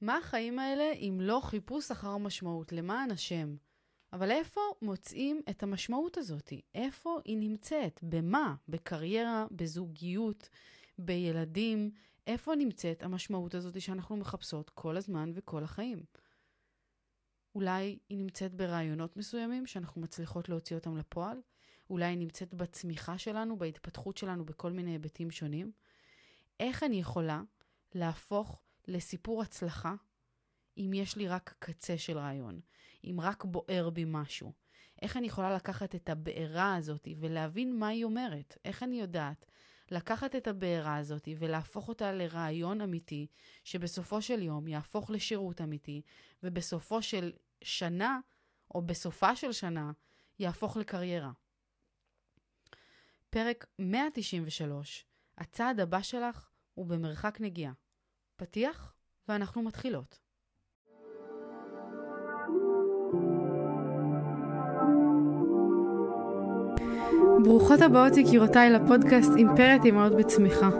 מה החיים האלה אם לא חיפוש אחר משמעות, למען השם? אבל איפה מוצאים את המשמעות הזאת? איפה היא נמצאת? במה? בקריירה? בזוגיות? בילדים? איפה נמצאת המשמעות הזאת שאנחנו מחפשות כל הזמן וכל החיים? אולי היא נמצאת ברעיונות מסוימים שאנחנו מצליחות להוציא אותם לפועל? אולי היא נמצאת בצמיחה שלנו, בהתפתחות שלנו בכל מיני היבטים שונים? איך אני יכולה להפוך לסיפור הצלחה אם יש לי רק קצה של רעיון, אם רק בוער בי משהו? איך אני יכולה לקחת את הבעירה הזאת ולהבין מה היא אומרת? איך אני יודעת לקחת את הבעירה הזאת ולהפוך אותה לרעיון אמיתי, שבסופו של יום יהפוך לשירות אמיתי, ובסופו של שנה, או בסופה של שנה, יהפוך לקריירה. פרק 193, הצעד הבא שלך הוא במרחק נגיעה. פתיח, ואנחנו מתחילות. ברוכות הבאות יקירותיי לפודקאסט אימפרית אמהות בצמיחה.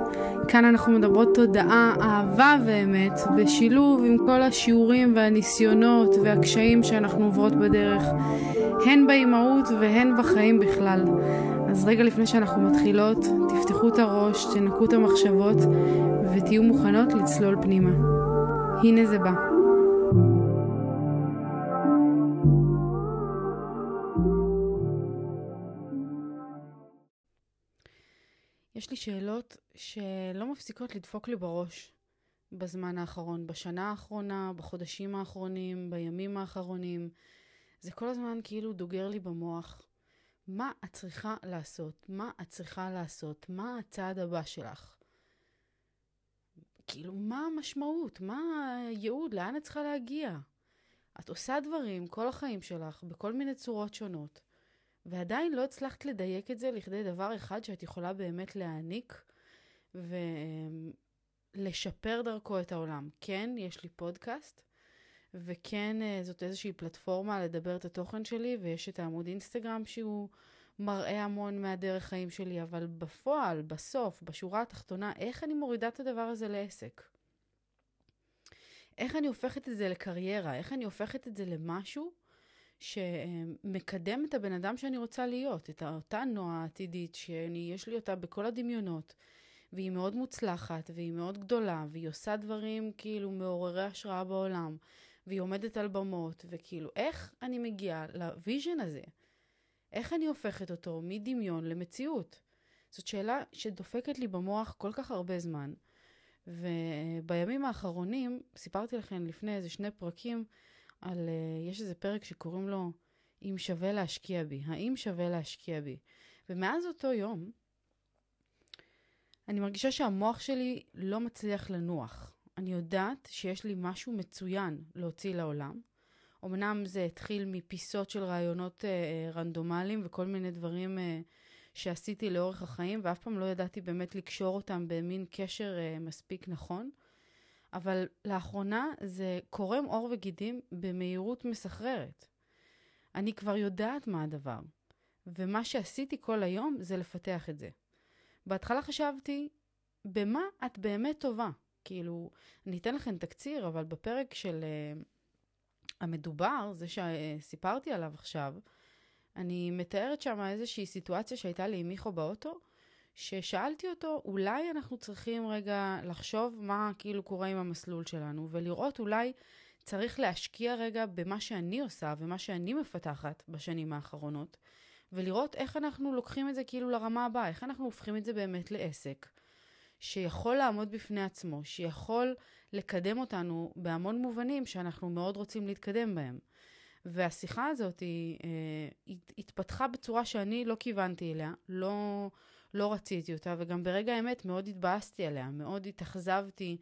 כאן אנחנו מדברות תודעה, אהבה ואמת, בשילוב עם כל השיעורים והניסיונות והקשיים שאנחנו עוברות בדרך, הן באימהות והן בחיים בכלל. אז רגע לפני שאנחנו מתחילות, תפתחו את הראש, תנקו את המחשבות ותהיו מוכנות לצלול פנימה. הנה זה בא. יש לי שאלות שלא מפסיקות לדפוק לי בראש בזמן האחרון, בשנה האחרונה, בחודשים האחרונים, בימים האחרונים. זה כל הזמן כאילו דוגר לי במוח. מה את צריכה לעשות? מה את צריכה לעשות? מה הצעד הבא שלך? כאילו, מה המשמעות? מה הייעוד? לאן את צריכה להגיע? את עושה דברים כל החיים שלך בכל מיני צורות שונות. ועדיין לא הצלחת לדייק את זה לכדי דבר אחד שאת יכולה באמת להעניק ולשפר דרכו את העולם. כן, יש לי פודקאסט, וכן, אה, זאת איזושהי פלטפורמה לדבר את התוכן שלי, ויש את העמוד אינסטגרם שהוא מראה המון מהדרך חיים שלי, אבל בפועל, בסוף, בשורה התחתונה, איך אני מורידה את הדבר הזה לעסק? איך אני הופכת את זה לקריירה? איך אני הופכת את זה למשהו שמקדם את הבן אדם שאני רוצה להיות, את אותה נועה העתידית, שיש לי אותה בכל הדמיונות, והיא מאוד מוצלחת, והיא מאוד גדולה, והיא עושה דברים כאילו מעוררי השראה בעולם, והיא עומדת על במות, וכאילו, איך אני מגיעה ל vision הזה? איך אני הופכת אותו מדמיון למציאות? זאת שאלה שדופקת לי במוח כל כך הרבה זמן. ובימים האחרונים, סיפרתי לכם לפני איזה שני פרקים, על, uh, יש איזה פרק שקוראים לו אם שווה להשקיע בי, האם שווה להשקיע בי. ומאז אותו יום, אני מרגישה שהמוח שלי לא מצליח לנוח. אני יודעת שיש לי משהו מצוין להוציא לעולם. אמנם זה התחיל מפיסות של רעיונות uh, רנדומליים וכל מיני דברים uh, שעשיתי לאורך החיים, ואף פעם לא ידעתי באמת לקשור אותם במין קשר uh, מספיק נכון. אבל לאחרונה זה קורם עור וגידים במהירות מסחררת. אני כבר יודעת מה הדבר, ומה שעשיתי כל היום זה לפתח את זה. בהתחלה חשבתי, במה את באמת טובה? כאילו, אני אתן לכם תקציר, אבל בפרק של uh, המדובר, זה שסיפרתי עליו עכשיו, אני מתארת שם איזושהי סיטואציה שהייתה לי עם מיכו באוטו, ששאלתי אותו, אולי אנחנו צריכים רגע לחשוב מה כאילו קורה עם המסלול שלנו, ולראות אולי צריך להשקיע רגע במה שאני עושה ומה שאני מפתחת בשנים האחרונות, ולראות איך אנחנו לוקחים את זה כאילו לרמה הבאה, איך אנחנו הופכים את זה באמת לעסק, שיכול לעמוד בפני עצמו, שיכול לקדם אותנו בהמון מובנים שאנחנו מאוד רוצים להתקדם בהם. והשיחה הזאת היא, אה, התפתחה בצורה שאני לא כיוונתי אליה, לא... לא רציתי אותה, וגם ברגע האמת מאוד התבאסתי עליה, מאוד התאכזבתי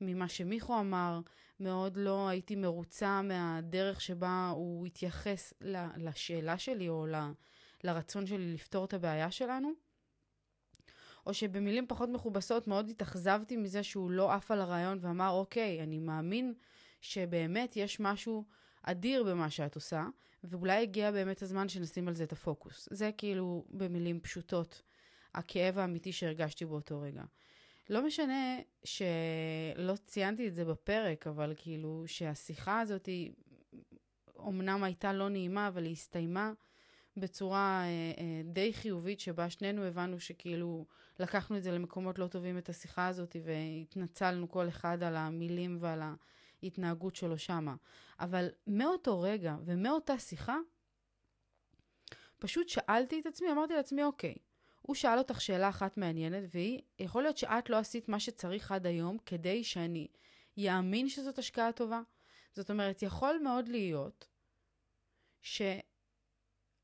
ממה שמיכו אמר, מאוד לא הייתי מרוצה מהדרך שבה הוא התייחס לשאלה שלי או ל, לרצון שלי לפתור את הבעיה שלנו. או שבמילים פחות מכובסות מאוד התאכזבתי מזה שהוא לא עף על הרעיון ואמר, אוקיי, אני מאמין שבאמת יש משהו אדיר במה שאת עושה, ואולי הגיע באמת הזמן שנשים על זה את הפוקוס. זה כאילו במילים פשוטות הכאב האמיתי שהרגשתי באותו רגע. לא משנה שלא ציינתי את זה בפרק, אבל כאילו שהשיחה הזאת היא, אומנם הייתה לא נעימה, אבל היא הסתיימה בצורה אה, אה, די חיובית, שבה שנינו הבנו שכאילו לקחנו את זה למקומות לא טובים, את השיחה הזאת, והתנצלנו כל אחד על המילים ועל ההתנהגות שלו שמה. אבל מאותו רגע ומאותה שיחה, פשוט שאלתי את עצמי, אמרתי לעצמי, אוקיי, הוא שאל אותך שאלה אחת מעניינת, והיא, יכול להיות שאת לא עשית מה שצריך עד היום כדי שאני יאמין שזאת השקעה טובה? זאת אומרת, יכול מאוד להיות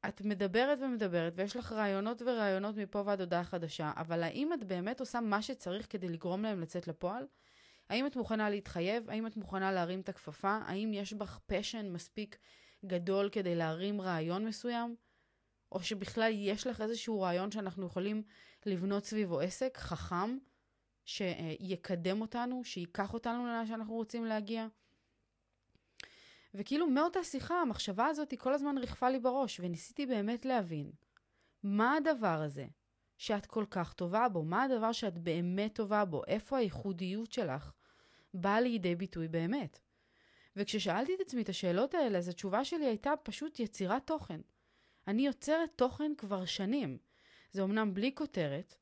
שאת מדברת ומדברת, ויש לך רעיונות ורעיונות מפה ועד הודעה חדשה, אבל האם את באמת עושה מה שצריך כדי לגרום להם לצאת לפועל? האם את מוכנה להתחייב? האם את מוכנה להרים את הכפפה? האם יש בך פשן מספיק גדול כדי להרים רעיון מסוים? או שבכלל יש לך איזשהו רעיון שאנחנו יכולים לבנות סביבו עסק חכם, שיקדם אותנו, שייקח אותנו לאן שאנחנו רוצים להגיע. וכאילו מאותה שיחה, המחשבה הזאת היא כל הזמן ריחפה לי בראש, וניסיתי באמת להבין מה הדבר הזה שאת כל כך טובה בו, מה הדבר שאת באמת טובה בו, איפה הייחודיות שלך באה לידי ביטוי באמת. וכששאלתי את עצמי את השאלות האלה, אז התשובה שלי הייתה פשוט יצירת תוכן. אני יוצרת תוכן כבר שנים. זה אמנם בלי כותרת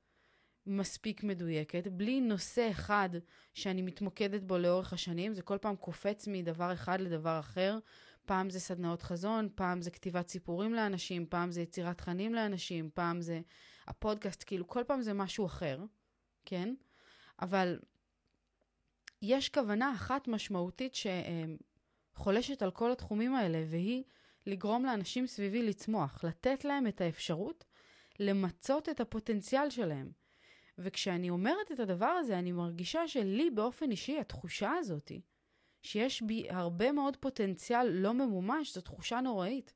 מספיק מדויקת, בלי נושא אחד שאני מתמוקדת בו לאורך השנים, זה כל פעם קופץ מדבר אחד לדבר אחר. פעם זה סדנאות חזון, פעם זה כתיבת סיפורים לאנשים, פעם זה יצירת תכנים לאנשים, פעם זה הפודקאסט, כאילו כל פעם זה משהו אחר, כן? אבל יש כוונה אחת משמעותית שחולשת על כל התחומים האלה, והיא לגרום לאנשים סביבי לצמוח, לתת להם את האפשרות למצות את הפוטנציאל שלהם. וכשאני אומרת את הדבר הזה, אני מרגישה שלי באופן אישי, התחושה הזאת, שיש בי הרבה מאוד פוטנציאל לא ממומש, זו תחושה נוראית.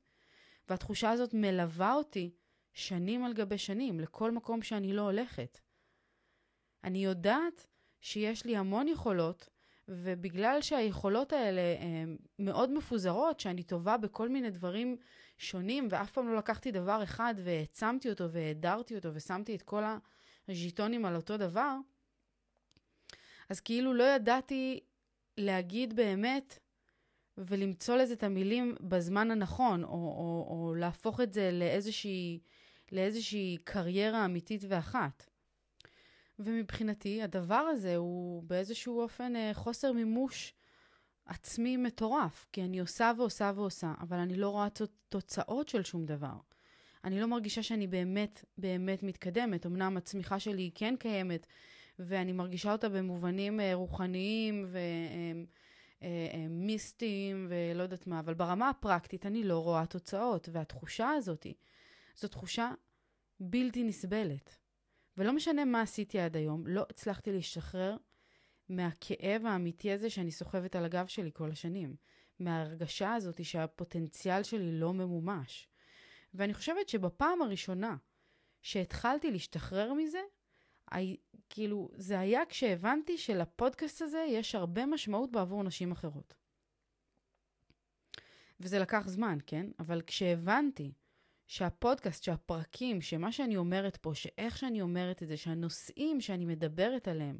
והתחושה הזאת מלווה אותי שנים על גבי שנים, לכל מקום שאני לא הולכת. אני יודעת שיש לי המון יכולות, ובגלל שהיכולות האלה הן מאוד מפוזרות, שאני טובה בכל מיני דברים שונים, ואף פעם לא לקחתי דבר אחד והעצמתי אותו והאדרתי אותו ושמתי את כל הז'יטונים על אותו דבר, אז כאילו לא ידעתי להגיד באמת ולמצוא לזה את המילים בזמן הנכון, או, או, או להפוך את זה לאיזושהי, לאיזושהי קריירה אמיתית ואחת. ומבחינתי הדבר הזה הוא באיזשהו אופן אה, חוסר מימוש עצמי מטורף, כי אני עושה ועושה ועושה, אבל אני לא רואה תוצאות של שום דבר. אני לא מרגישה שאני באמת באמת מתקדמת. אמנם הצמיחה שלי היא כן קיימת, ואני מרגישה אותה במובנים אה, רוחניים ומיסטיים אה, ולא יודעת מה, אבל ברמה הפרקטית אני לא רואה תוצאות, והתחושה הזאת, זו תחושה בלתי נסבלת. ולא משנה מה עשיתי עד היום, לא הצלחתי להשתחרר מהכאב האמיתי הזה שאני סוחבת על הגב שלי כל השנים. מההרגשה הזאת שהפוטנציאל שלי לא ממומש. ואני חושבת שבפעם הראשונה שהתחלתי להשתחרר מזה, הי, כאילו, זה היה כשהבנתי שלפודקאסט הזה יש הרבה משמעות בעבור נשים אחרות. וזה לקח זמן, כן? אבל כשהבנתי שהפודקאסט, שהפרקים, שמה שאני אומרת פה, שאיך שאני אומרת את זה, שהנושאים שאני מדברת עליהם,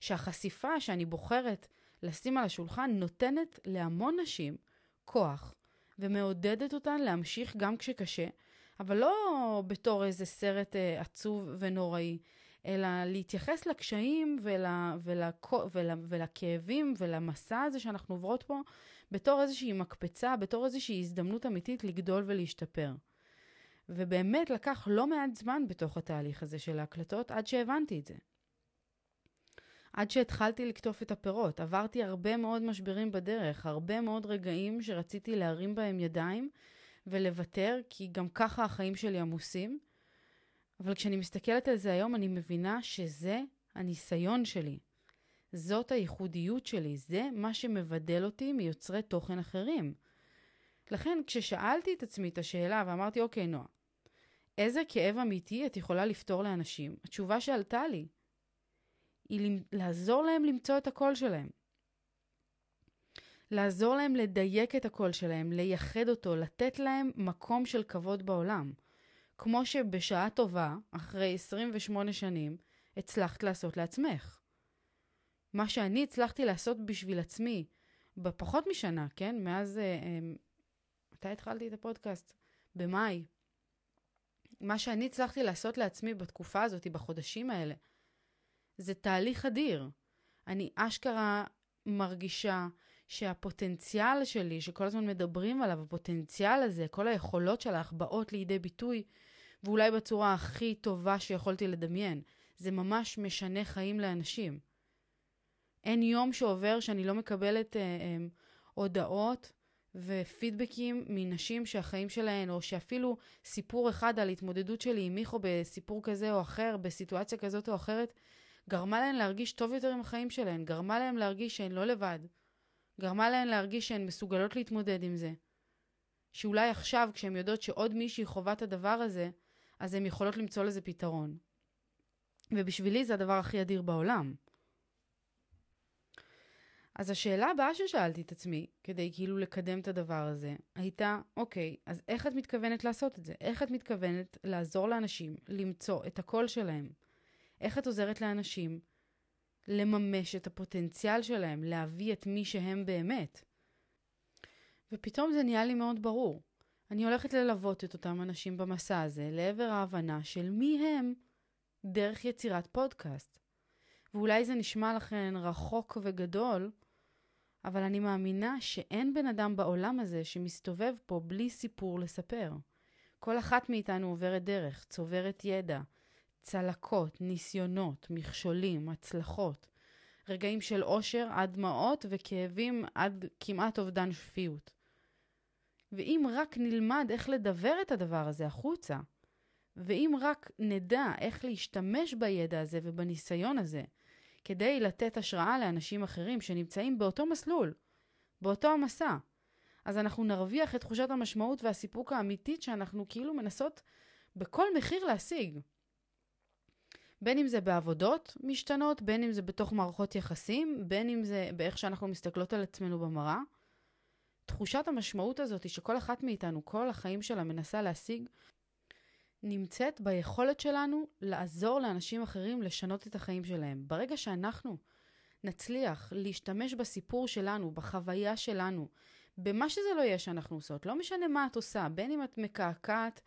שהחשיפה שאני בוחרת לשים על השולחן נותנת להמון נשים כוח ומעודדת אותן להמשיך גם כשקשה, אבל לא בתור איזה סרט אה, עצוב ונוראי, אלא להתייחס לקשיים ול, ול, ול, ולכאבים ולמסע הזה שאנחנו עוברות פה בתור איזושהי מקפצה, בתור איזושהי הזדמנות אמיתית לגדול ולהשתפר. ובאמת לקח לא מעט זמן בתוך התהליך הזה של ההקלטות עד שהבנתי את זה. עד שהתחלתי לקטוף את הפירות. עברתי הרבה מאוד משברים בדרך, הרבה מאוד רגעים שרציתי להרים בהם ידיים ולוותר, כי גם ככה החיים שלי עמוסים. אבל כשאני מסתכלת על זה היום, אני מבינה שזה הניסיון שלי. זאת הייחודיות שלי, זה מה שמבדל אותי מיוצרי תוכן אחרים. לכן, כששאלתי את עצמי את השאלה ואמרתי, אוקיי, נועה, איזה כאב אמיתי את יכולה לפתור לאנשים? התשובה שעלתה לי היא לעזור להם למצוא את הקול שלהם. לעזור להם לדייק את הקול שלהם, לייחד אותו, לתת להם מקום של כבוד בעולם. כמו שבשעה טובה, אחרי 28 שנים, הצלחת לעשות לעצמך. מה שאני הצלחתי לעשות בשביל עצמי בפחות משנה, כן? מאז... אה, אה, מתי התחלתי את הפודקאסט? במאי. מה שאני הצלחתי לעשות לעצמי בתקופה הזאת, בחודשים האלה, זה תהליך אדיר. אני אשכרה מרגישה שהפוטנציאל שלי, שכל הזמן מדברים עליו, הפוטנציאל הזה, כל היכולות שלך באות לידי ביטוי, ואולי בצורה הכי טובה שיכולתי לדמיין. זה ממש משנה חיים לאנשים. אין יום שעובר שאני לא מקבלת אה, אה, הודעות ופידבקים מנשים שהחיים שלהן, או שאפילו סיפור אחד על התמודדות שלי עם מיכו בסיפור כזה או אחר, בסיטואציה כזאת או אחרת, גרמה להן להרגיש טוב יותר עם החיים שלהן, גרמה להן להרגיש שהן לא לבד, גרמה להן להרגיש שהן מסוגלות להתמודד עם זה. שאולי עכשיו, כשהן יודעות שעוד מישהי חווה את הדבר הזה, אז הן יכולות למצוא לזה פתרון. ובשבילי זה הדבר הכי אדיר בעולם. אז השאלה הבאה ששאלתי את עצמי, כדי כאילו לקדם את הדבר הזה, הייתה, אוקיי, אז איך את מתכוונת לעשות את זה? איך את מתכוונת לעזור לאנשים למצוא את הקול שלהם? איך את עוזרת לאנשים לממש את הפוטנציאל שלהם, להביא את מי שהם באמת? ופתאום זה נהיה לי מאוד ברור. אני הולכת ללוות את אותם אנשים במסע הזה לעבר ההבנה של מי הם דרך יצירת פודקאסט. ואולי זה נשמע לכן רחוק וגדול, אבל אני מאמינה שאין בן אדם בעולם הזה שמסתובב פה בלי סיפור לספר. כל אחת מאיתנו עוברת דרך, צוברת ידע, צלקות, ניסיונות, מכשולים, הצלחות, רגעים של אושר עד דמעות וכאבים עד כמעט אובדן שפיות. ואם רק נלמד איך לדבר את הדבר הזה החוצה, ואם רק נדע איך להשתמש בידע הזה ובניסיון הזה, כדי לתת השראה לאנשים אחרים שנמצאים באותו מסלול, באותו המסע. אז אנחנו נרוויח את תחושת המשמעות והסיפוק האמיתית שאנחנו כאילו מנסות בכל מחיר להשיג. בין אם זה בעבודות משתנות, בין אם זה בתוך מערכות יחסים, בין אם זה באיך שאנחנו מסתכלות על עצמנו במראה. תחושת המשמעות הזאת שכל אחת מאיתנו, כל החיים שלה מנסה להשיג, נמצאת ביכולת שלנו לעזור לאנשים אחרים לשנות את החיים שלהם. ברגע שאנחנו נצליח להשתמש בסיפור שלנו, בחוויה שלנו, במה שזה לא יהיה שאנחנו עושות, לא משנה מה את עושה, בין אם את מקעקעת,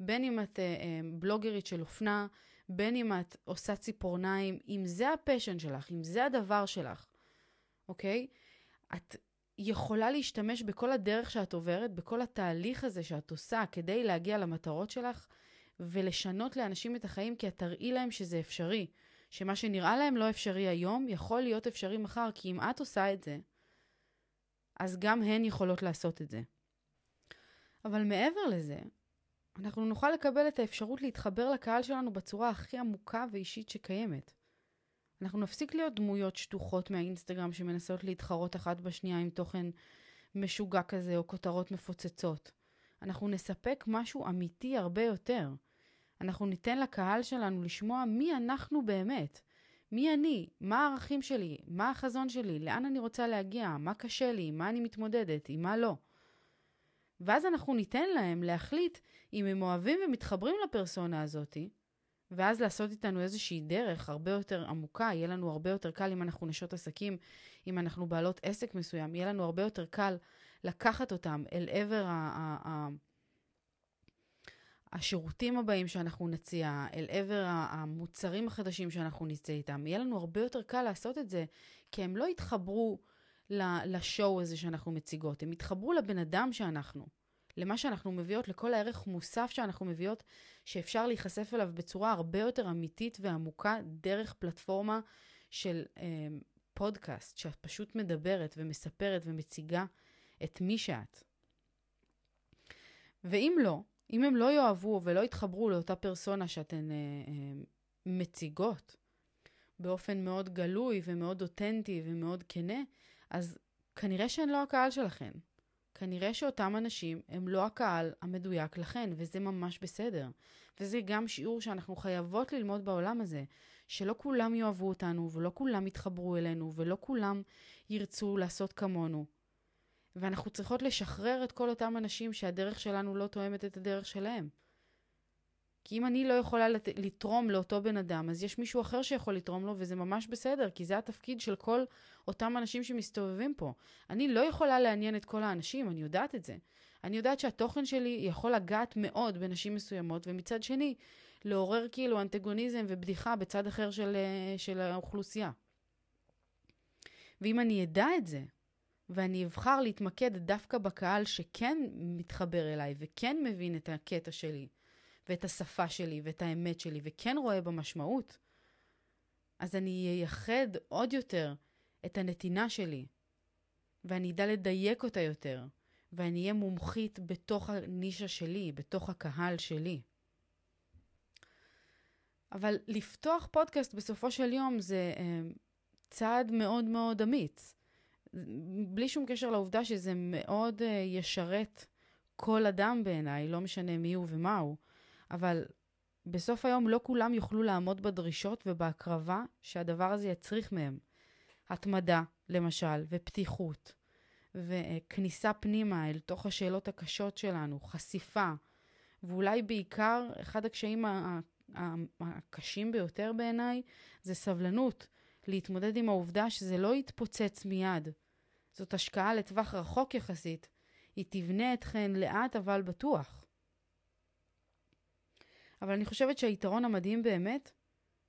בין אם את אה, אה, בלוגרית של אופנה, בין אם את עושה ציפורניים, אם זה הפשן שלך, אם זה הדבר שלך, אוקיי? את יכולה להשתמש בכל הדרך שאת עוברת, בכל התהליך הזה שאת עושה כדי להגיע למטרות שלך, ולשנות לאנשים את החיים, כי את תראי להם שזה אפשרי. שמה שנראה להם לא אפשרי היום, יכול להיות אפשרי מחר, כי אם את עושה את זה, אז גם הן יכולות לעשות את זה. אבל מעבר לזה, אנחנו נוכל לקבל את האפשרות להתחבר לקהל שלנו בצורה הכי עמוקה ואישית שקיימת. אנחנו נפסיק להיות דמויות שטוחות מהאינסטגרם שמנסות להתחרות אחת בשנייה עם תוכן משוגע כזה או כותרות מפוצצות. אנחנו נספק משהו אמיתי הרבה יותר. אנחנו ניתן לקהל שלנו לשמוע מי אנחנו באמת. מי אני? מה הערכים שלי? מה החזון שלי? לאן אני רוצה להגיע? מה קשה לי? מה אני מתמודדת? עם מה לא? ואז אנחנו ניתן להם להחליט אם הם אוהבים ומתחברים לפרסונה הזאתי, ואז לעשות איתנו איזושהי דרך הרבה יותר עמוקה, יהיה לנו הרבה יותר קל אם אנחנו נשות עסקים, אם אנחנו בעלות עסק מסוים, יהיה לנו הרבה יותר קל לקחת אותם אל עבר ה... ה, ה השירותים הבאים שאנחנו נציע, אל עבר המוצרים החדשים שאנחנו נצא איתם, יהיה לנו הרבה יותר קל לעשות את זה, כי הם לא יתחברו לשואו הזה שאנחנו מציגות, הם יתחברו לבן אדם שאנחנו, למה שאנחנו מביאות, לכל הערך מוסף שאנחנו מביאות, שאפשר להיחשף אליו בצורה הרבה יותר אמיתית ועמוקה, דרך פלטפורמה של אה, פודקאסט, שאת פשוט מדברת ומספרת ומציגה את מי שאת. ואם לא, אם הם לא יאהבו ולא יתחברו לאותה פרסונה שאתן אה, אה, מציגות באופן מאוד גלוי ומאוד אותנטי ומאוד כנה, אז כנראה שהן לא הקהל שלכן. כנראה שאותם אנשים הם לא הקהל המדויק לכן, וזה ממש בסדר. וזה גם שיעור שאנחנו חייבות ללמוד בעולם הזה, שלא כולם יאהבו אותנו, ולא כולם יתחברו אלינו, ולא כולם ירצו לעשות כמונו. ואנחנו צריכות לשחרר את כל אותם אנשים שהדרך שלנו לא תואמת את הדרך שלהם. כי אם אני לא יכולה לת... לתרום לאותו בן אדם, אז יש מישהו אחר שיכול לתרום לו, וזה ממש בסדר, כי זה התפקיד של כל אותם אנשים שמסתובבים פה. אני לא יכולה לעניין את כל האנשים, אני יודעת את זה. אני יודעת שהתוכן שלי יכול לגעת מאוד בנשים מסוימות, ומצד שני, לעורר כאילו אנטגוניזם ובדיחה בצד אחר של, אה, של האוכלוסייה. ואם אני אדע את זה, ואני אבחר להתמקד דווקא בקהל שכן מתחבר אליי וכן מבין את הקטע שלי, ואת השפה שלי ואת האמת שלי, וכן רואה במשמעות, אז אני אייחד עוד יותר את הנתינה שלי, ואני אדע לדייק אותה יותר, ואני אהיה מומחית בתוך הנישה שלי, בתוך הקהל שלי. אבל לפתוח פודקאסט בסופו של יום זה אה, צעד מאוד מאוד אמיץ. בלי שום קשר לעובדה שזה מאוד uh, ישרת כל אדם בעיניי, לא משנה מי הוא ומה הוא, אבל בסוף היום לא כולם יוכלו לעמוד בדרישות ובהקרבה שהדבר הזה יצריך מהם. התמדה, למשל, ופתיחות, וכניסה פנימה אל תוך השאלות הקשות שלנו, חשיפה, ואולי בעיקר, אחד הקשיים הקשים ביותר בעיניי זה סבלנות. להתמודד עם העובדה שזה לא יתפוצץ מיד. זאת השקעה לטווח רחוק יחסית. היא תבנה אתכן לאט אבל בטוח. אבל אני חושבת שהיתרון המדהים באמת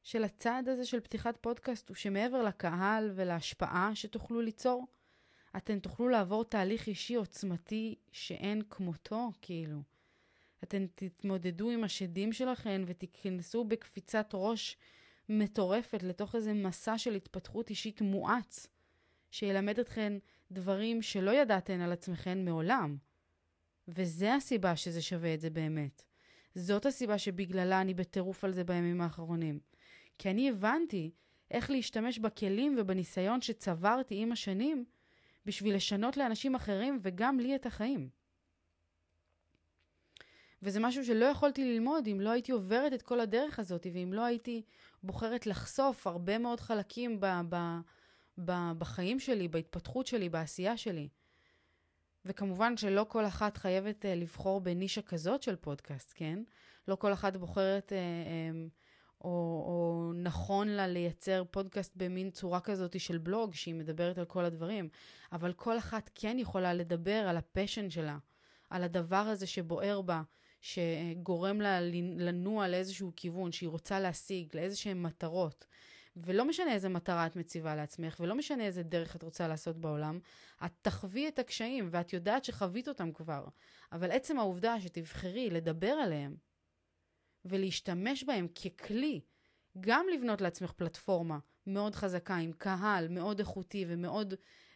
של הצעד הזה של פתיחת פודקאסט הוא שמעבר לקהל ולהשפעה שתוכלו ליצור, אתן תוכלו לעבור תהליך אישי עוצמתי שאין כמותו, כאילו. אתן תתמודדו עם השדים שלכן ותיכנסו בקפיצת ראש מטורפת לתוך איזה מסע של התפתחות אישית מואץ, שילמד אתכן דברים שלא ידעתן על עצמכן מעולם. וזה הסיבה שזה שווה את זה באמת. זאת הסיבה שבגללה אני בטירוף על זה בימים האחרונים. כי אני הבנתי איך להשתמש בכלים ובניסיון שצברתי עם השנים בשביל לשנות לאנשים אחרים וגם לי את החיים. וזה משהו שלא יכולתי ללמוד אם לא הייתי עוברת את כל הדרך הזאת, ואם לא הייתי בוחרת לחשוף הרבה מאוד חלקים ב- ב- ב- בחיים שלי, בהתפתחות שלי, בעשייה שלי. וכמובן שלא כל אחת חייבת uh, לבחור בנישה כזאת של פודקאסט, כן? לא כל אחת בוחרת uh, um, או, או נכון לה לייצר פודקאסט במין צורה כזאת של בלוג, שהיא מדברת על כל הדברים, אבל כל אחת כן יכולה לדבר על ה passion שלה, על הדבר הזה שבוער בה, שגורם לה לנוע לאיזשהו כיוון, שהיא רוצה להשיג, לאיזשהן מטרות. ולא משנה איזה מטרה את מציבה לעצמך, ולא משנה איזה דרך את רוצה לעשות בעולם, את תחווי את הקשיים, ואת יודעת שחווית אותם כבר. אבל עצם העובדה שתבחרי לדבר עליהם, ולהשתמש בהם ככלי, גם לבנות לעצמך פלטפורמה מאוד חזקה, עם קהל מאוד איכותי ומאוד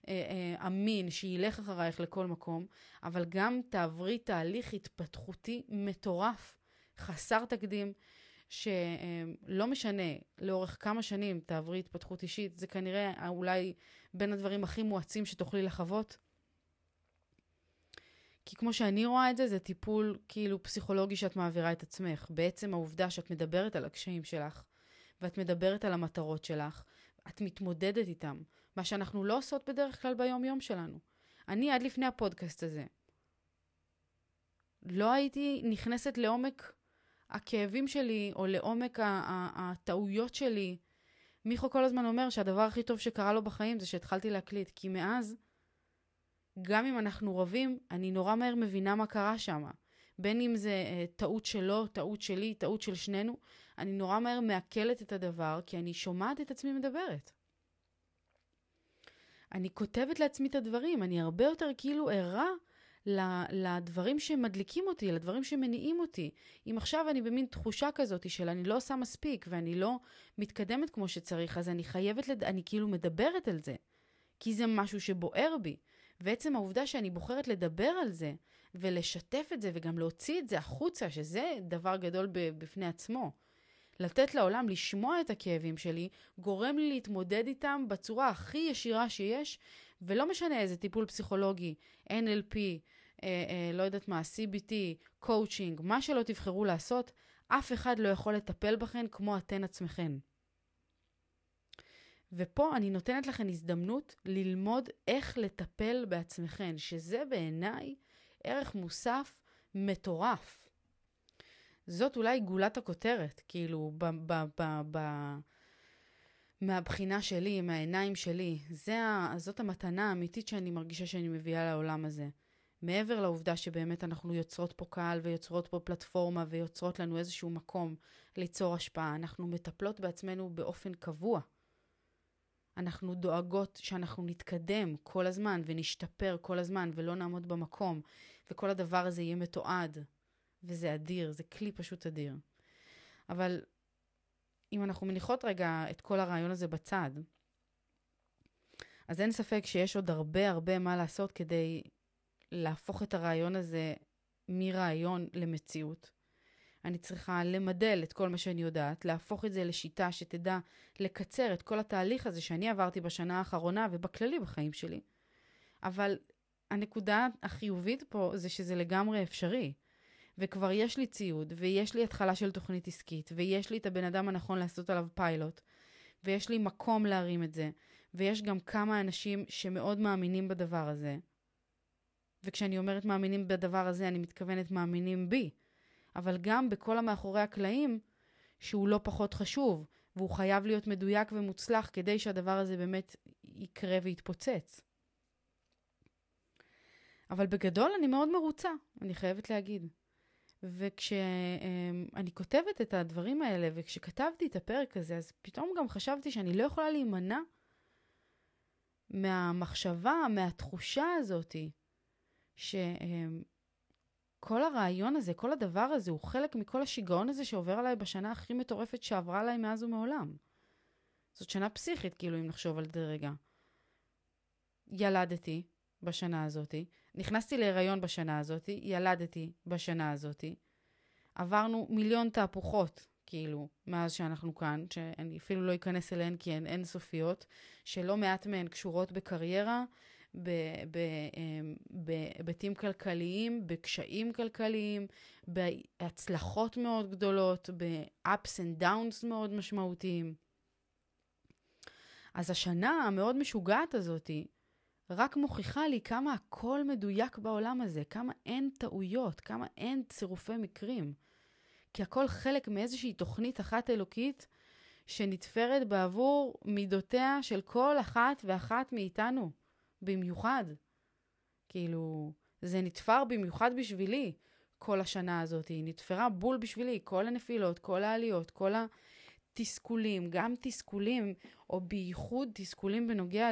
אה, אה, אמין שילך אחרייך לכל מקום, אבל גם תעברי תהליך התפתחותי מטורף, חסר תקדים, שלא משנה לאורך כמה שנים תעברי התפתחות אישית, זה כנראה אולי בין הדברים הכי מואצים שתוכלי לחוות. כי כמו שאני רואה את זה, זה טיפול כאילו פסיכולוגי שאת מעבירה את עצמך. בעצם העובדה שאת מדברת על הקשיים שלך, ואת מדברת על המטרות שלך, את מתמודדת איתם. מה שאנחנו לא עושות בדרך כלל ביום-יום שלנו. אני עד לפני הפודקאסט הזה, לא הייתי נכנסת לעומק הכאבים שלי, או לעומק הטעויות שלי. מיכו כל הזמן אומר שהדבר הכי טוב שקרה לו בחיים זה שהתחלתי להקליט, כי מאז, גם אם אנחנו רבים, אני נורא מהר מבינה מה קרה שם. בין אם זה uh, טעות שלו, טעות שלי, טעות של שנינו, אני נורא מהר מעכלת את הדבר, כי אני שומעת את עצמי מדברת. אני כותבת לעצמי את הדברים, אני הרבה יותר כאילו ערה לדברים שמדליקים אותי, לדברים שמניעים אותי. אם עכשיו אני במין תחושה כזאת של אני לא עושה מספיק ואני לא מתקדמת כמו שצריך, אז אני חייבת, לד... אני כאילו מדברת על זה, כי זה משהו שבוער בי. ועצם העובדה שאני בוחרת לדבר על זה ולשתף את זה וגם להוציא את זה החוצה, שזה דבר גדול בפני עצמו. לתת לעולם לשמוע את הכאבים שלי, גורם לי להתמודד איתם בצורה הכי ישירה שיש, ולא משנה איזה טיפול פסיכולוגי, NLP, אה, אה, לא יודעת מה, CBT, coaching, מה שלא תבחרו לעשות, אף אחד לא יכול לטפל בכן כמו אתן עצמכן. ופה אני נותנת לכן הזדמנות ללמוד איך לטפל בעצמכן, שזה בעיניי ערך מוסף מטורף. זאת אולי גולת הכותרת, כאילו, ב, ב, ב, ב, מהבחינה שלי, מהעיניים שלי. זה ה, זאת המתנה האמיתית שאני מרגישה שאני מביאה לעולם הזה. מעבר לעובדה שבאמת אנחנו יוצרות פה קהל ויוצרות פה פלטפורמה ויוצרות לנו איזשהו מקום ליצור השפעה, אנחנו מטפלות בעצמנו באופן קבוע. אנחנו דואגות שאנחנו נתקדם כל הזמן ונשתפר כל הזמן ולא נעמוד במקום, וכל הדבר הזה יהיה מתועד. וזה אדיר, זה כלי פשוט אדיר. אבל אם אנחנו מניחות רגע את כל הרעיון הזה בצד, אז אין ספק שיש עוד הרבה הרבה מה לעשות כדי להפוך את הרעיון הזה מרעיון למציאות. אני צריכה למדל את כל מה שאני יודעת, להפוך את זה לשיטה שתדע לקצר את כל התהליך הזה שאני עברתי בשנה האחרונה ובכללי בחיים שלי. אבל הנקודה החיובית פה זה שזה לגמרי אפשרי. וכבר יש לי ציוד, ויש לי התחלה של תוכנית עסקית, ויש לי את הבן אדם הנכון לעשות עליו פיילוט, ויש לי מקום להרים את זה, ויש גם כמה אנשים שמאוד מאמינים בדבר הזה. וכשאני אומרת מאמינים בדבר הזה, אני מתכוונת מאמינים בי. אבל גם בכל המאחורי הקלעים, שהוא לא פחות חשוב, והוא חייב להיות מדויק ומוצלח כדי שהדבר הזה באמת יקרה ויתפוצץ. אבל בגדול אני מאוד מרוצה, אני חייבת להגיד. וכשאני כותבת את הדברים האלה, וכשכתבתי את הפרק הזה, אז פתאום גם חשבתי שאני לא יכולה להימנע מהמחשבה, מהתחושה הזאתי, שכל הרעיון הזה, כל הדבר הזה, הוא חלק מכל השיגעון הזה שעובר עליי בשנה הכי מטורפת שעברה עליי מאז ומעולם. זאת שנה פסיכית, כאילו, אם נחשוב על זה רגע. ילדתי בשנה הזאתי, נכנסתי להיריון בשנה הזאתי, ילדתי בשנה הזאתי. עברנו מיליון תהפוכות, כאילו, מאז שאנחנו כאן, שאני אפילו לא אכנס אליהן כי הן אינסופיות, שלא מעט מהן קשורות בקריירה, אמ, בהיבטים כלכליים, בקשיים כלכליים, בהצלחות מאוד גדולות, ב-ups and downs מאוד משמעותיים. אז השנה המאוד משוגעת הזאתי, רק מוכיחה לי כמה הכל מדויק בעולם הזה, כמה אין טעויות, כמה אין צירופי מקרים. כי הכל חלק מאיזושהי תוכנית אחת אלוקית שנתפרת בעבור מידותיה של כל אחת ואחת מאיתנו, במיוחד. כאילו, זה נתפר במיוחד בשבילי, כל השנה הזאת. היא נתפרה בול בשבילי, כל הנפילות, כל העליות, כל התסכולים, גם תסכולים, או בייחוד תסכולים בנוגע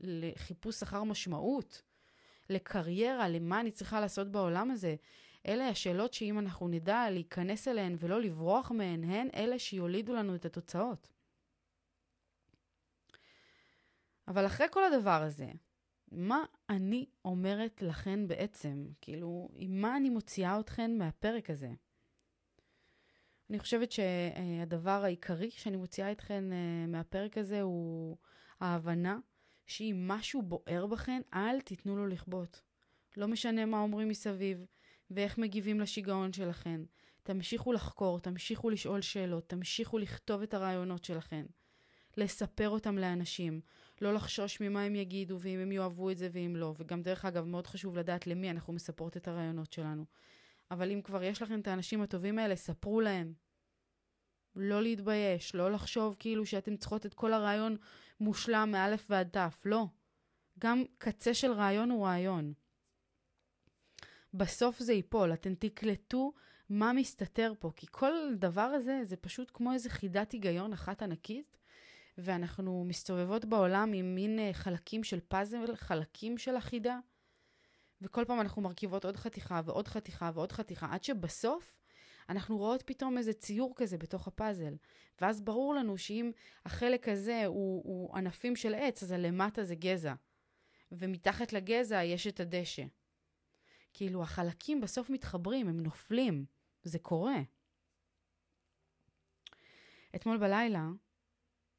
לחיפוש אחר משמעות, לקריירה, למה אני צריכה לעשות בעולם הזה. אלה השאלות שאם אנחנו נדע להיכנס אליהן ולא לברוח מהן, הן אלה שיולידו לנו את התוצאות. אבל אחרי כל הדבר הזה, מה אני אומרת לכן בעצם? כאילו, עם מה אני מוציאה אתכן מהפרק הזה? אני חושבת שהדבר העיקרי שאני מוציאה אתכן אה, מהפרק הזה הוא ההבנה שאם משהו בוער בכן, אל תיתנו לו לכבות. לא משנה מה אומרים מסביב ואיך מגיבים לשיגעון שלכן. תמשיכו לחקור, תמשיכו לשאול שאלות, תמשיכו לכתוב את הרעיונות שלכן. לספר אותם לאנשים, לא לחשוש ממה הם יגידו ואם הם יאהבו את זה ואם לא. וגם דרך אגב, מאוד חשוב לדעת למי אנחנו מספרות את הרעיונות שלנו. אבל אם כבר יש לכם את האנשים הטובים האלה, ספרו להם. לא להתבייש, לא לחשוב כאילו שאתם צריכות את כל הרעיון מושלם מאלף ועד תף, לא. גם קצה של רעיון הוא רעיון. בסוף זה ייפול, אתם תקלטו מה מסתתר פה, כי כל דבר הזה זה פשוט כמו איזה חידת היגיון אחת ענקית, ואנחנו מסתובבות בעולם עם מין אה, חלקים של פאזל, חלקים של החידה, וכל פעם אנחנו מרכיבות עוד חתיכה ועוד חתיכה ועוד חתיכה, עד שבסוף אנחנו רואות פתאום איזה ציור כזה בתוך הפאזל. ואז ברור לנו שאם החלק הזה הוא, הוא ענפים של עץ, אז הלמטה זה גזע. ומתחת לגזע יש את הדשא. כאילו, החלקים בסוף מתחברים, הם נופלים. זה קורה. אתמול בלילה,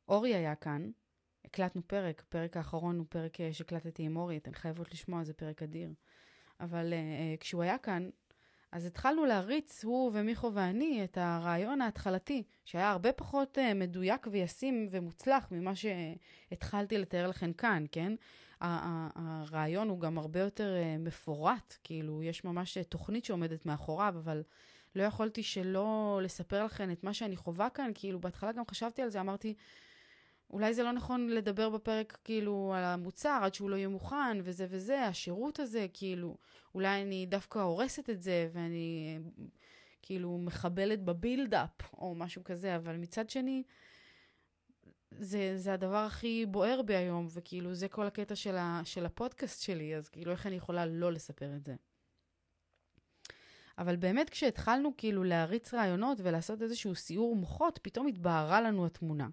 אורי היה כאן, הקלטנו פרק, הפרק האחרון הוא פרק אה, שהקלטתי עם אורי, אתן חייבות לשמוע, זה פרק אדיר. אבל uh, כשהוא היה כאן, אז התחלנו להריץ, הוא ומיכו ואני, את הרעיון ההתחלתי, שהיה הרבה פחות uh, מדויק וישים ומוצלח ממה שהתחלתי לתאר לכם כאן, כן? הרעיון הוא גם הרבה יותר uh, מפורט, כאילו, יש ממש תוכנית שעומדת מאחוריו, אבל לא יכולתי שלא לספר לכם את מה שאני חווה כאן, כאילו בהתחלה גם חשבתי על זה, אמרתי, אולי זה לא נכון לדבר בפרק כאילו על המוצר עד שהוא לא יהיה מוכן, וזה וזה, השירות הזה, כאילו, אולי אני דווקא הורסת את זה, ואני כאילו מחבלת בבילדאפ, או משהו כזה, אבל מצד שני, זה, זה הדבר הכי בוער בי היום, וכאילו זה כל הקטע של, ה, של הפודקאסט שלי, אז כאילו איך אני יכולה לא לספר את זה. אבל באמת כשהתחלנו כאילו להריץ רעיונות ולעשות איזשהו סיור מוחות, פתאום התבהרה לנו התמונה.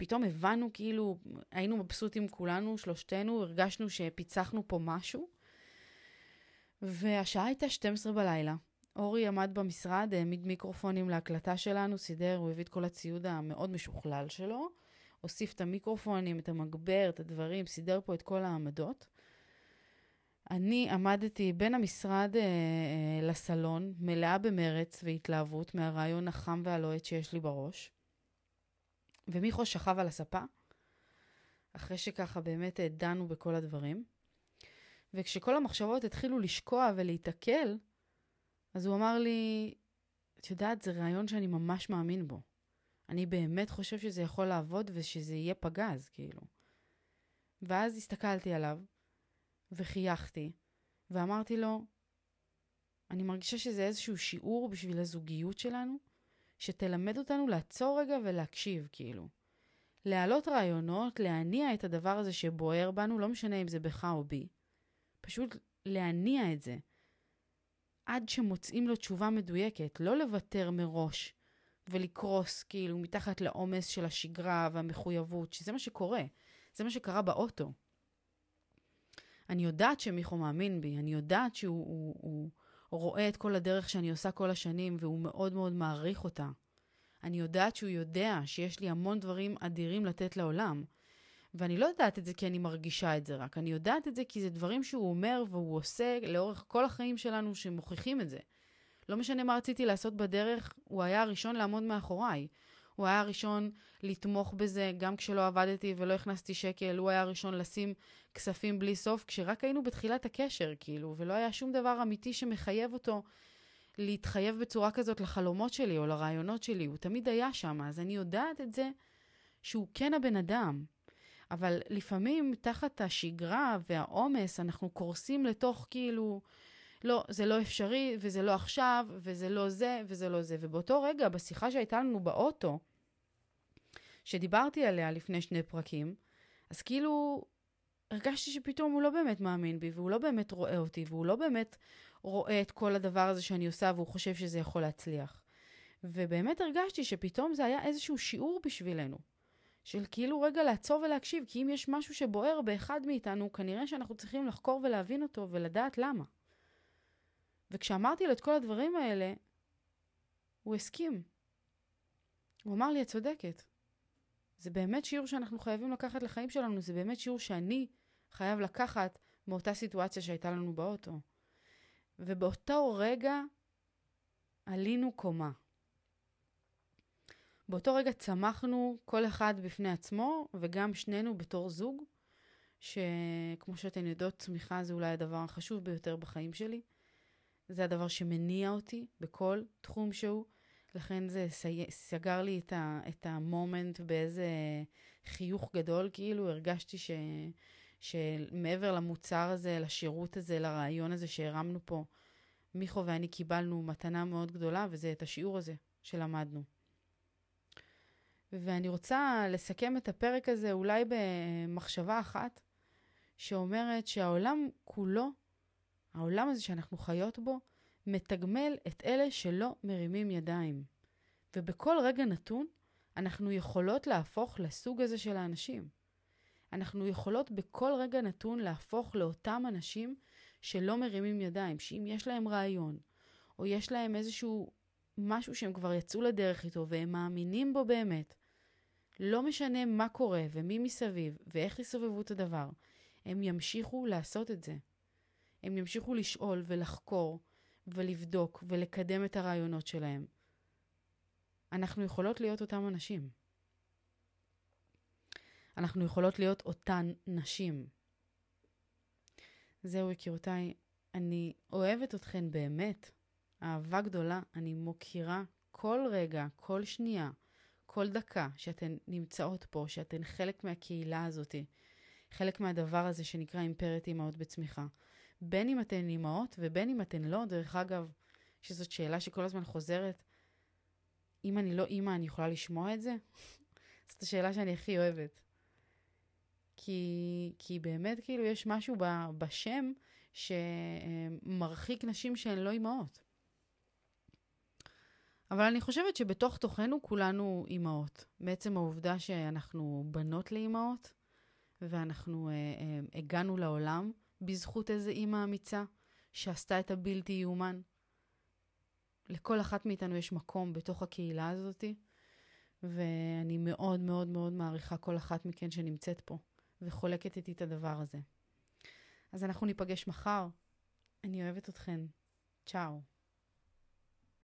פתאום הבנו כאילו, היינו מבסוטים כולנו, שלושתנו, הרגשנו שפיצחנו פה משהו. והשעה הייתה 12 בלילה. אורי עמד במשרד, העמיד מיקרופונים להקלטה שלנו, סידר, הוא הביא את כל הציוד המאוד משוכלל שלו, הוסיף את המיקרופונים, את המגבר, את הדברים, סידר פה את כל העמדות. אני עמדתי בין המשרד אה, אה, לסלון, מלאה במרץ והתלהבות מהרעיון החם והלוהט שיש לי בראש. ומיכו שכב על הספה, אחרי שככה באמת דנו בכל הדברים. וכשכל המחשבות התחילו לשקוע ולהיתקל, אז הוא אמר לי, את יודעת, זה רעיון שאני ממש מאמין בו. אני באמת חושב שזה יכול לעבוד ושזה יהיה פגז, כאילו. ואז הסתכלתי עליו, וחייכתי, ואמרתי לו, אני מרגישה שזה איזשהו שיעור בשביל הזוגיות שלנו, שתלמד אותנו לעצור רגע ולהקשיב, כאילו. להעלות רעיונות, להניע את הדבר הזה שבוער בנו, לא משנה אם זה בך או בי. פשוט להניע את זה. עד שמוצאים לו תשובה מדויקת, לא לוותר מראש ולקרוס כאילו מתחת לעומס של השגרה והמחויבות, שזה מה שקורה. זה מה שקרה באוטו. אני יודעת שמיכו מאמין בי, אני יודעת שהוא הוא, הוא, רואה את כל הדרך שאני עושה כל השנים והוא מאוד מאוד מעריך אותה. אני יודעת שהוא יודע שיש לי המון דברים אדירים לתת לעולם. ואני לא יודעת את זה כי אני מרגישה את זה רק, אני יודעת את זה כי זה דברים שהוא אומר והוא עושה לאורך כל החיים שלנו שמוכיחים את זה. לא משנה מה רציתי לעשות בדרך, הוא היה הראשון לעמוד מאחוריי. הוא היה הראשון לתמוך בזה גם כשלא עבדתי ולא הכנסתי שקל, הוא היה הראשון לשים כספים בלי סוף, כשרק היינו בתחילת הקשר, כאילו, ולא היה שום דבר אמיתי שמחייב אותו להתחייב בצורה כזאת לחלומות שלי או לרעיונות שלי. הוא תמיד היה שם, אז אני יודעת את זה שהוא כן הבן אדם. אבל לפעמים תחת השגרה והעומס אנחנו קורסים לתוך כאילו, לא, זה לא אפשרי, וזה לא עכשיו, וזה לא זה, וזה לא זה. ובאותו רגע, בשיחה שהייתה לנו באוטו, שדיברתי עליה לפני שני פרקים, אז כאילו הרגשתי שפתאום הוא לא באמת מאמין בי, והוא לא באמת רואה אותי, והוא לא באמת רואה את כל הדבר הזה שאני עושה, והוא חושב שזה יכול להצליח. ובאמת הרגשתי שפתאום זה היה איזשהו שיעור בשבילנו. של כאילו רגע לעצור ולהקשיב, כי אם יש משהו שבוער באחד מאיתנו, כנראה שאנחנו צריכים לחקור ולהבין אותו ולדעת למה. וכשאמרתי לו את כל הדברים האלה, הוא הסכים. הוא אמר לי, את צודקת. זה באמת שיעור שאנחנו חייבים לקחת לחיים שלנו, זה באמת שיעור שאני חייב לקחת מאותה סיטואציה שהייתה לנו באוטו. ובאותו רגע עלינו קומה. באותו רגע צמחנו כל אחד בפני עצמו, וגם שנינו בתור זוג, שכמו שאתן יודעות, צמיחה זה אולי הדבר החשוב ביותר בחיים שלי. זה הדבר שמניע אותי בכל תחום שהוא. לכן זה סגר לי את, ה, את המומנט באיזה חיוך גדול, כאילו הרגשתי ש, שמעבר למוצר הזה, לשירות הזה, לרעיון הזה שהרמנו פה, מיכו ואני קיבלנו מתנה מאוד גדולה, וזה את השיעור הזה שלמדנו. ואני רוצה לסכם את הפרק הזה אולי במחשבה אחת, שאומרת שהעולם כולו, העולם הזה שאנחנו חיות בו, מתגמל את אלה שלא מרימים ידיים. ובכל רגע נתון, אנחנו יכולות להפוך לסוג הזה של האנשים. אנחנו יכולות בכל רגע נתון להפוך לאותם אנשים שלא מרימים ידיים, שאם יש להם רעיון, או יש להם איזשהו משהו שהם כבר יצאו לדרך איתו והם מאמינים בו באמת, לא משנה מה קורה ומי מסביב ואיך יסובבו את הדבר, הם ימשיכו לעשות את זה. הם ימשיכו לשאול ולחקור ולבדוק ולקדם את הרעיונות שלהם. אנחנו יכולות להיות אותם אנשים. אנחנו יכולות להיות אותן נשים. זהו, יקירותיי, אני אוהבת אתכן באמת. אהבה גדולה, אני מוקירה כל רגע, כל שנייה, כל דקה שאתן נמצאות פה, שאתן חלק מהקהילה הזאת, חלק מהדבר הזה שנקרא אימפרית אימהות בצמיחה. בין אם אתן אימהות ובין אם אתן לא, דרך אגב, שזאת שאלה שכל הזמן חוזרת, אם אני לא אימא, אני יכולה לשמוע את זה? זאת השאלה שאני הכי אוהבת. כי, כי באמת, כאילו, יש משהו ב, בשם שמרחיק נשים שהן לא אימהות. אבל אני חושבת שבתוך תוכנו כולנו אימהות. בעצם העובדה שאנחנו בנות לאימהות, ואנחנו אה, אה, הגענו לעולם בזכות איזו אימא אמיצה שעשתה את הבלתי יאומן. לכל אחת מאיתנו יש מקום בתוך הקהילה הזאת, ואני מאוד מאוד מאוד מעריכה כל אחת מכן שנמצאת פה וחולקת איתי את הדבר הזה. אז אנחנו ניפגש מחר. אני אוהבת אתכן. צ'או.